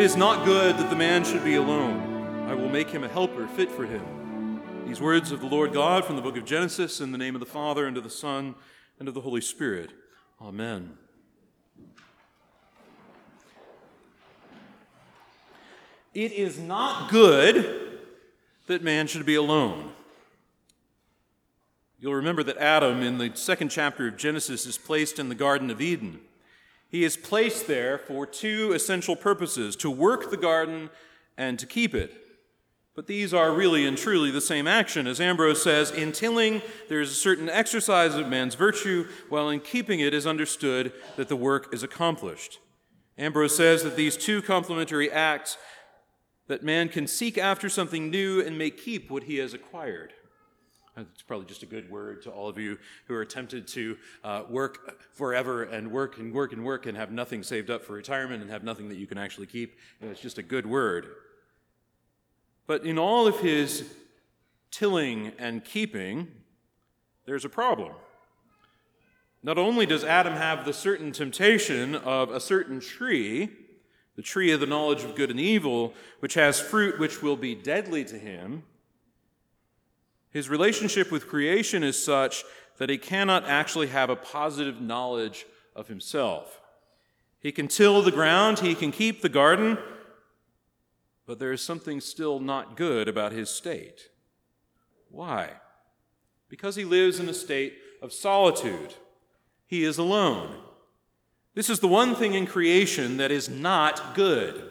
It is not good that the man should be alone. I will make him a helper fit for him. These words of the Lord God from the book of Genesis, in the name of the Father, and of the Son, and of the Holy Spirit. Amen. It is not good that man should be alone. You'll remember that Adam, in the second chapter of Genesis, is placed in the Garden of Eden. He is placed there for two essential purposes to work the garden and to keep it. But these are really and truly the same action. As Ambrose says, in tilling, there is a certain exercise of man's virtue, while in keeping it is understood that the work is accomplished. Ambrose says that these two complementary acts that man can seek after something new and may keep what he has acquired. It's probably just a good word to all of you who are tempted to uh, work forever and work and work and work and have nothing saved up for retirement and have nothing that you can actually keep. It's just a good word. But in all of his tilling and keeping, there's a problem. Not only does Adam have the certain temptation of a certain tree, the tree of the knowledge of good and evil, which has fruit which will be deadly to him, his relationship with creation is such that he cannot actually have a positive knowledge of himself. He can till the ground, he can keep the garden, but there is something still not good about his state. Why? Because he lives in a state of solitude. He is alone. This is the one thing in creation that is not good.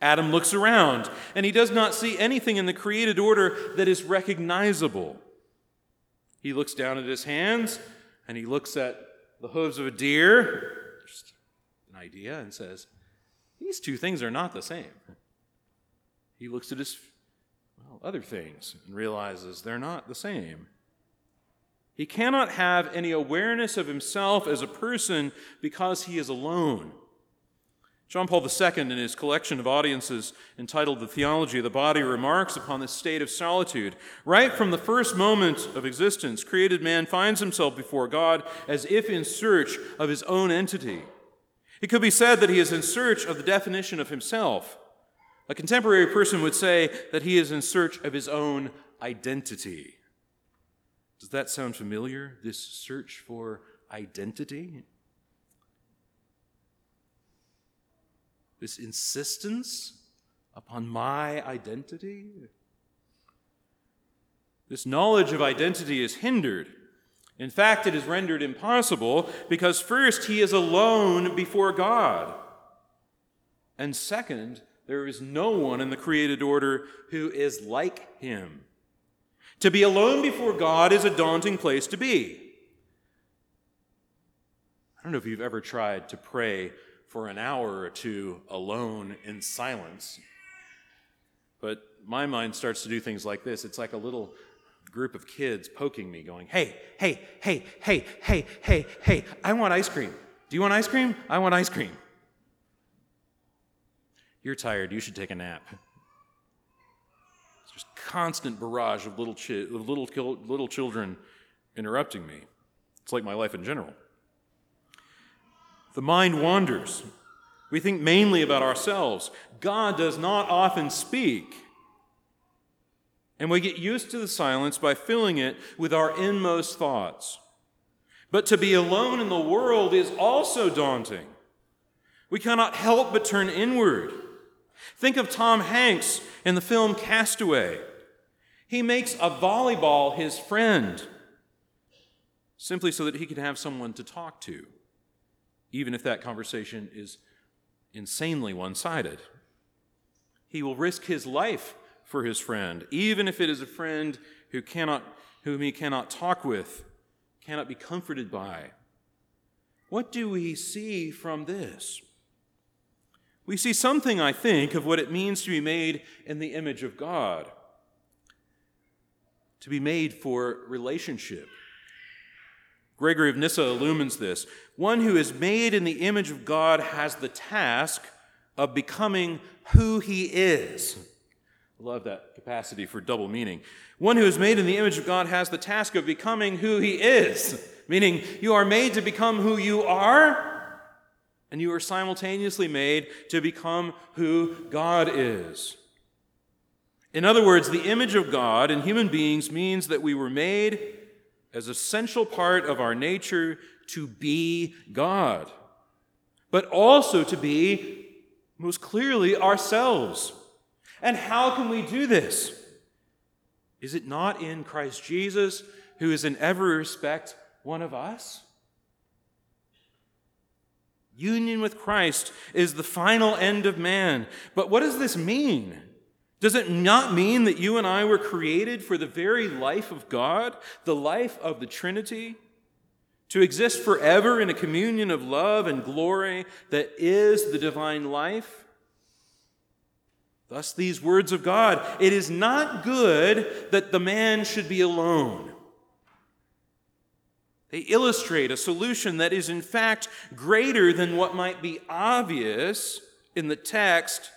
Adam looks around and he does not see anything in the created order that is recognizable. He looks down at his hands and he looks at the hooves of a deer, just an idea, and says, These two things are not the same. He looks at his well, other things and realizes they're not the same. He cannot have any awareness of himself as a person because he is alone. John Paul II, in his collection of audiences entitled The Theology of the Body, remarks upon this state of solitude. Right from the first moment of existence, created man finds himself before God as if in search of his own entity. It could be said that he is in search of the definition of himself. A contemporary person would say that he is in search of his own identity. Does that sound familiar? This search for identity? This insistence upon my identity? This knowledge of identity is hindered. In fact, it is rendered impossible because, first, he is alone before God. And second, there is no one in the created order who is like him. To be alone before God is a daunting place to be. I don't know if you've ever tried to pray for an hour or two alone in silence, but my mind starts to do things like this. It's like a little group of kids poking me, going, Hey, hey, hey, hey, hey, hey, hey, I want ice cream. Do you want ice cream? I want ice cream. You're tired. You should take a nap It's just constant barrage of little, chi- little, little children interrupting me. It's like my life in general. The mind wanders. We think mainly about ourselves. God does not often speak. And we get used to the silence by filling it with our inmost thoughts. But to be alone in the world is also daunting. We cannot help but turn inward. Think of Tom Hanks in the film Castaway. He makes a volleyball his friend simply so that he can have someone to talk to, even if that conversation is insanely one sided. He will risk his life for his friend, even if it is a friend who cannot, whom he cannot talk with, cannot be comforted by. What do we see from this? We see something, I think, of what it means to be made in the image of God to be made for relationship. Gregory of Nyssa illumines this. One who is made in the image of God has the task of becoming who he is. I love that capacity for double meaning. One who is made in the image of God has the task of becoming who he is, meaning you are made to become who you are and you are simultaneously made to become who God is. In other words, the image of God in human beings means that we were made as essential part of our nature to be God, but also to be most clearly ourselves. And how can we do this? Is it not in Christ Jesus, who is in every respect one of us? Union with Christ is the final end of man. But what does this mean? Does it not mean that you and I were created for the very life of God, the life of the Trinity? To exist forever in a communion of love and glory that is the divine life? Thus, these words of God it is not good that the man should be alone. They illustrate a solution that is, in fact, greater than what might be obvious in the text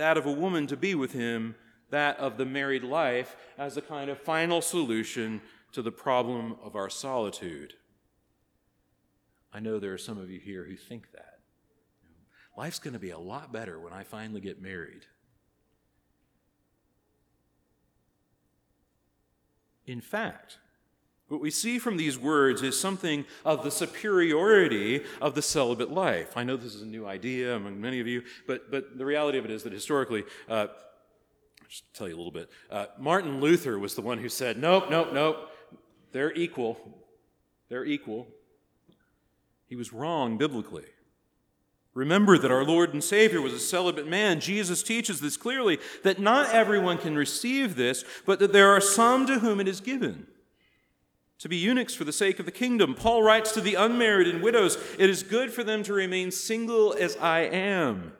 that of a woman to be with him, that of the married life, as a kind of final solution to the problem of our solitude. I know there are some of you here who think that. Life's going to be a lot better when I finally get married. In fact, what we see from these words is something of the superiority of the celibate life. I know this is a new idea among many of you, but, but the reality of it is that historically, uh, just tell you a little bit. Uh, Martin Luther was the one who said, nope, nope, nope, they're equal. They're equal. He was wrong biblically. Remember that our Lord and Savior was a celibate man. Jesus teaches this clearly that not everyone can receive this, but that there are some to whom it is given. To be eunuchs for the sake of the kingdom. Paul writes to the unmarried and widows, It is good for them to remain single as I am.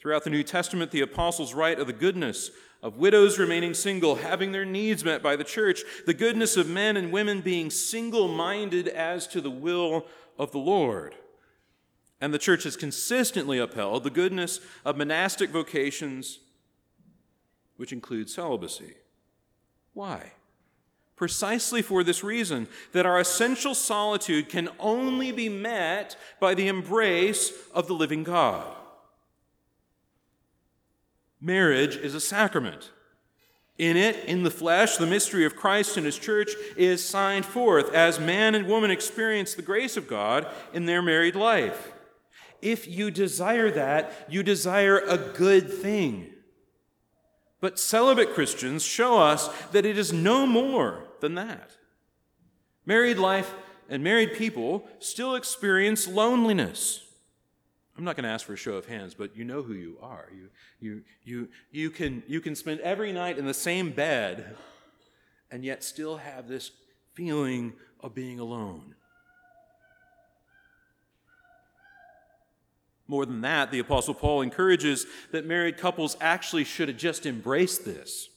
Throughout the New Testament, the apostles write of the goodness of widows remaining single, having their needs met by the church, the goodness of men and women being single minded as to the will of the Lord. And the church has consistently upheld the goodness of monastic vocations, which include celibacy. Why? Precisely for this reason that our essential solitude can only be met by the embrace of the living God. Marriage is a sacrament. In it, in the flesh, the mystery of Christ and His church is signed forth as man and woman experience the grace of God in their married life. If you desire that, you desire a good thing. But celibate Christians show us that it is no more than that. Married life and married people still experience loneliness. I'm not going to ask for a show of hands, but you know who you are. You, you, you, you, can, you can spend every night in the same bed and yet still have this feeling of being alone. More than that, the Apostle Paul encourages that married couples actually should just embrace this.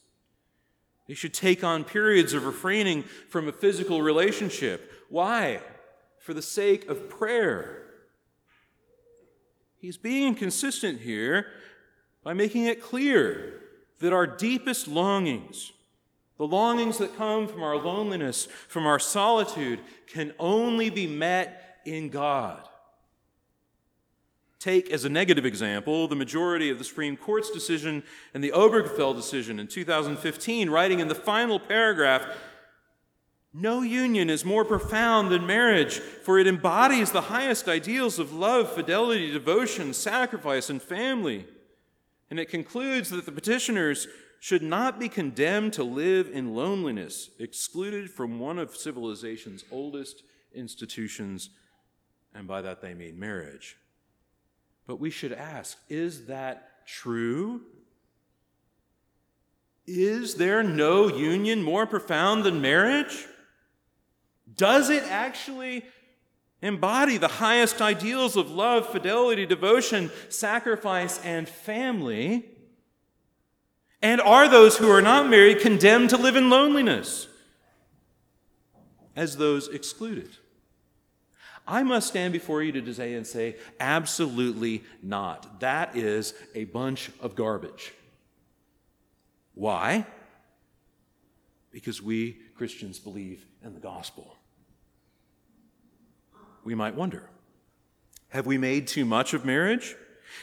They should take on periods of refraining from a physical relationship. Why? For the sake of prayer. He's being consistent here by making it clear that our deepest longings, the longings that come from our loneliness, from our solitude, can only be met in God. Take as a negative example the majority of the Supreme Court's decision and the Obergefell decision in 2015, writing in the final paragraph No union is more profound than marriage, for it embodies the highest ideals of love, fidelity, devotion, sacrifice, and family. And it concludes that the petitioners should not be condemned to live in loneliness, excluded from one of civilization's oldest institutions, and by that they mean marriage. But we should ask is that true? Is there no union more profound than marriage? Does it actually embody the highest ideals of love, fidelity, devotion, sacrifice, and family? And are those who are not married condemned to live in loneliness as those excluded? I must stand before you today and say, absolutely not. That is a bunch of garbage. Why? Because we Christians believe in the gospel. we might wonder. Have we made too much of marriage?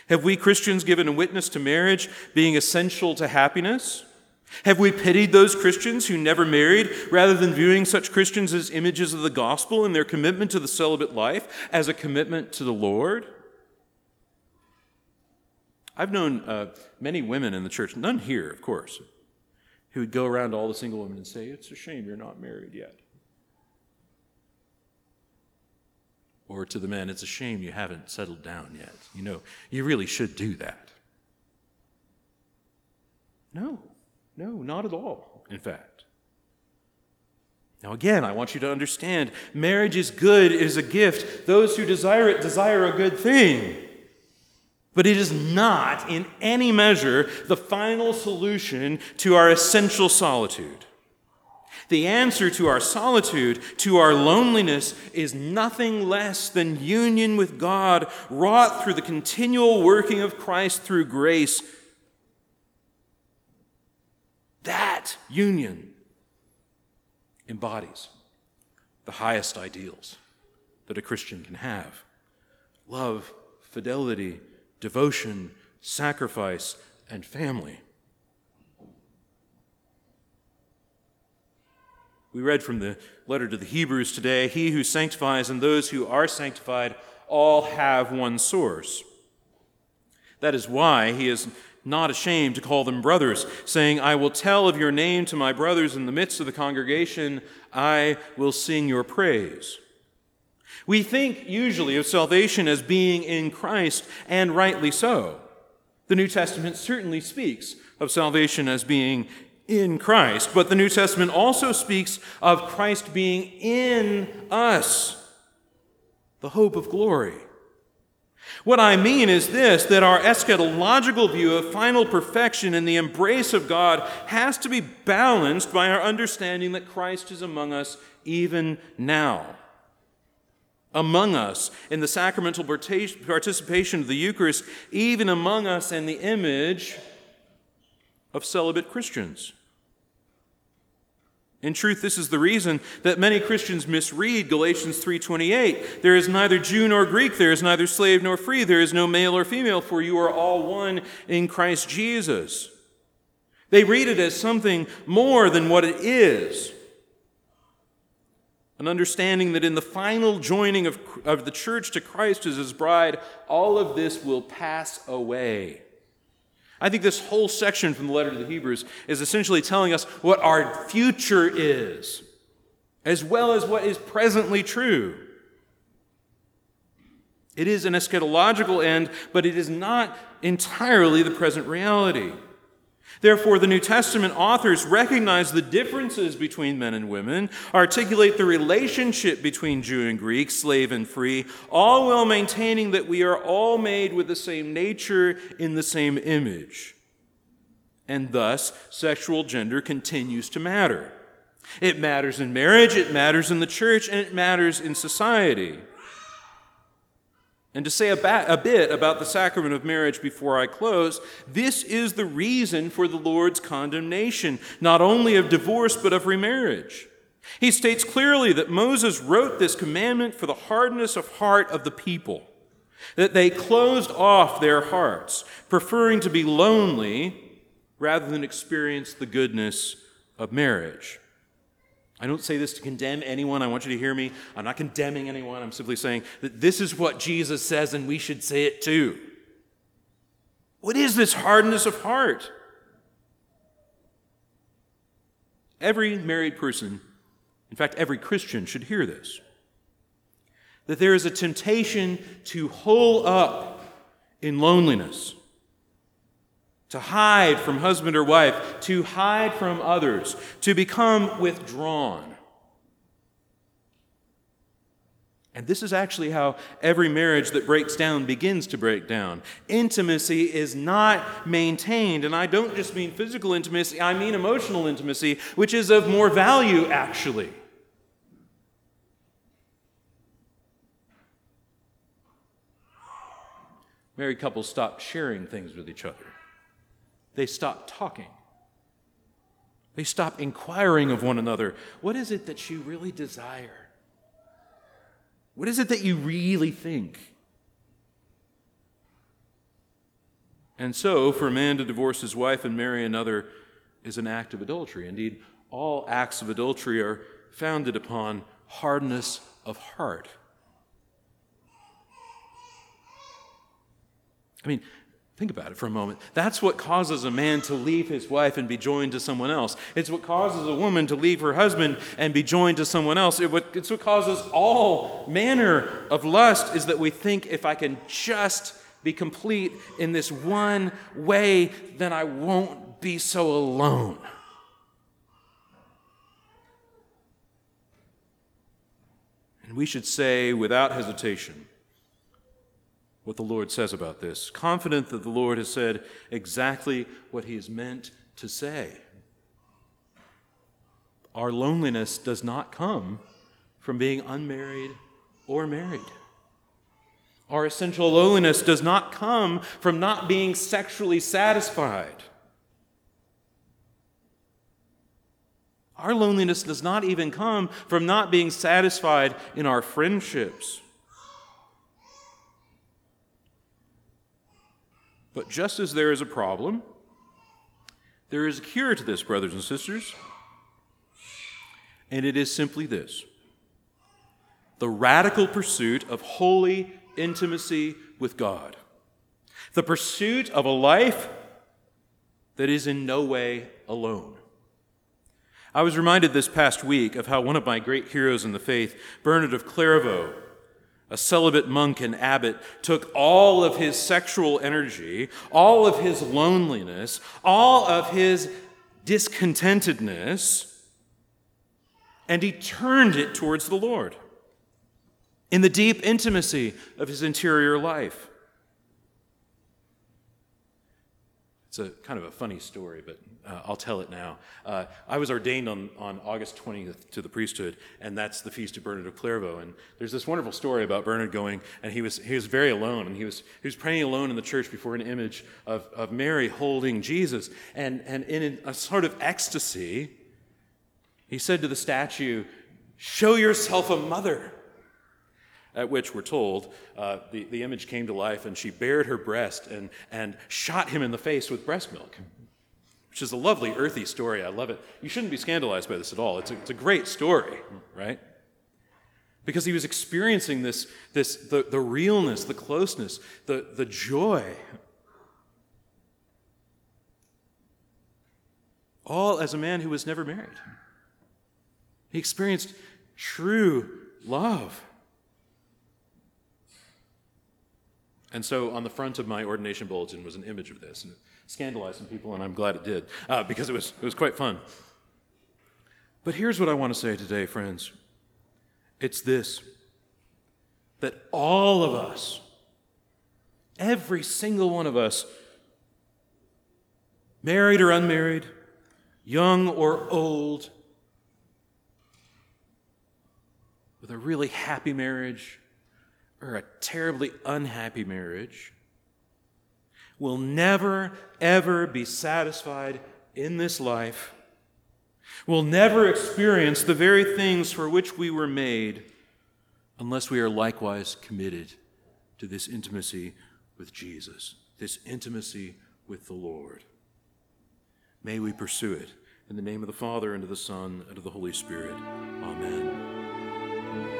Have we Christians given a witness to marriage being essential to happiness? Have we pitied those Christians who never married rather than viewing such Christians as images of the gospel and their commitment to the celibate life as a commitment to the Lord? I've known uh, many women in the church, none here, of course, who would go around to all the single women and say, It's a shame you're not married yet. Or to the men, It's a shame you haven't settled down yet. You know, you really should do that. No. No, not at all, in fact. Now, again, I want you to understand marriage is good, it is a gift. Those who desire it desire a good thing. But it is not, in any measure, the final solution to our essential solitude. The answer to our solitude, to our loneliness, is nothing less than union with God, wrought through the continual working of Christ through grace that union embodies the highest ideals that a Christian can have love, fidelity, devotion, sacrifice, and family. We read from the letter to the Hebrews today He who sanctifies and those who are sanctified all have one source. That is why he is not ashamed to call them brothers, saying, I will tell of your name to my brothers in the midst of the congregation, I will sing your praise. We think usually of salvation as being in Christ, and rightly so. The New Testament certainly speaks of salvation as being in Christ, but the New Testament also speaks of Christ being in us, the hope of glory. What I mean is this that our eschatological view of final perfection in the embrace of God has to be balanced by our understanding that Christ is among us even now. Among us in the sacramental participation of the Eucharist, even among us in the image of celibate Christians. In truth, this is the reason that many Christians misread Galatians 3:28. There is neither Jew nor Greek, there is neither slave nor free, there is no male or female, for you are all one in Christ Jesus. They read it as something more than what it is. An understanding that in the final joining of, of the church to Christ as his bride, all of this will pass away. I think this whole section from the letter to the Hebrews is essentially telling us what our future is, as well as what is presently true. It is an eschatological end, but it is not entirely the present reality. Therefore, the New Testament authors recognize the differences between men and women, articulate the relationship between Jew and Greek, slave and free, all while maintaining that we are all made with the same nature in the same image. And thus, sexual gender continues to matter. It matters in marriage, it matters in the church, and it matters in society. And to say a, ba- a, bit about the sacrament of marriage before I close, this is the reason for the Lord's condemnation, not only of divorce, but of remarriage. He states clearly that Moses wrote this commandment for the hardness of heart of the people, that they closed off their hearts, preferring to be lonely rather than experience the goodness of marriage. I don't say this to condemn anyone. I want you to hear me. I'm not condemning anyone. I'm simply saying that this is what Jesus says and we should say it too. What is this hardness of heart? Every married person, in fact, every Christian, should hear this that there is a temptation to hole up in loneliness to hide from husband or wife, to hide from others, to become withdrawn. And this is actually how every marriage that breaks down begins to break down. Intimacy is not maintained, and I don't just mean physical intimacy, I mean emotional intimacy, which is of more value, actually. Married couples stop sharing things with each other. They stop talking. They stop inquiring of one another what is it that you really desire? What is it that you really think? And so, for a man to divorce his wife and marry another is an act of adultery. Indeed, all acts of adultery are founded upon hardness of heart. I mean, think about it for a moment. That's what causes a man to leave his wife and be joined to someone else. It's what causes a woman to leave her husband and be joined to someone else. It's what causes all manner of lust is that we think if I can just be complete in this one way, then I won't be so alone. And we should say without hesitation what the Lord says about this, confident that the Lord has said exactly what he is meant to say. Our loneliness does not come from being unmarried or married. Our essential loneliness does not come from not being sexually satisfied. Our loneliness does not even come from not being satisfied in our friendships. But just as there is a problem, there is a cure to this, brothers and sisters. And it is simply this the radical pursuit of holy intimacy with God, the pursuit of a life that is in no way alone. I was reminded this past week of how one of my great heroes in the faith, Bernard of Clairvaux, a celibate monk and abbot, took all of his sexual energy, all of his loneliness, all of his discontentedness, and he turned it towards the Lord in the deep intimacy of his interior life. It's a kind of a funny story, but uh, I'll tell it now. Uh, I was ordained on, on August 20th to the priesthood, and that's the feast of Bernard of Clairvaux. And there's this wonderful story about Bernard going, and he was, he was very alone, and he was, he was praying alone in the church before an image of, of Mary holding Jesus. And, and in a sort of ecstasy, he said to the statue, Show yourself a mother. At which we're told uh, the, the image came to life and she bared her breast and, and shot him in the face with breast milk, which is a lovely, earthy story. I love it. You shouldn't be scandalized by this at all. It's a, it's a great story, right? Because he was experiencing this, this the, the realness, the closeness, the, the joy. All as a man who was never married. He experienced true love. And so on the front of my ordination bulletin was an image of this. And it scandalized some people, and I'm glad it did, uh, because it was, it was quite fun. But here's what I want to say today, friends it's this that all of us, every single one of us, married or unmarried, young or old, with a really happy marriage, or a terribly unhappy marriage will never, ever be satisfied in this life, will never experience the very things for which we were made unless we are likewise committed to this intimacy with Jesus, this intimacy with the Lord. May we pursue it. In the name of the Father, and of the Son, and of the Holy Spirit. Amen.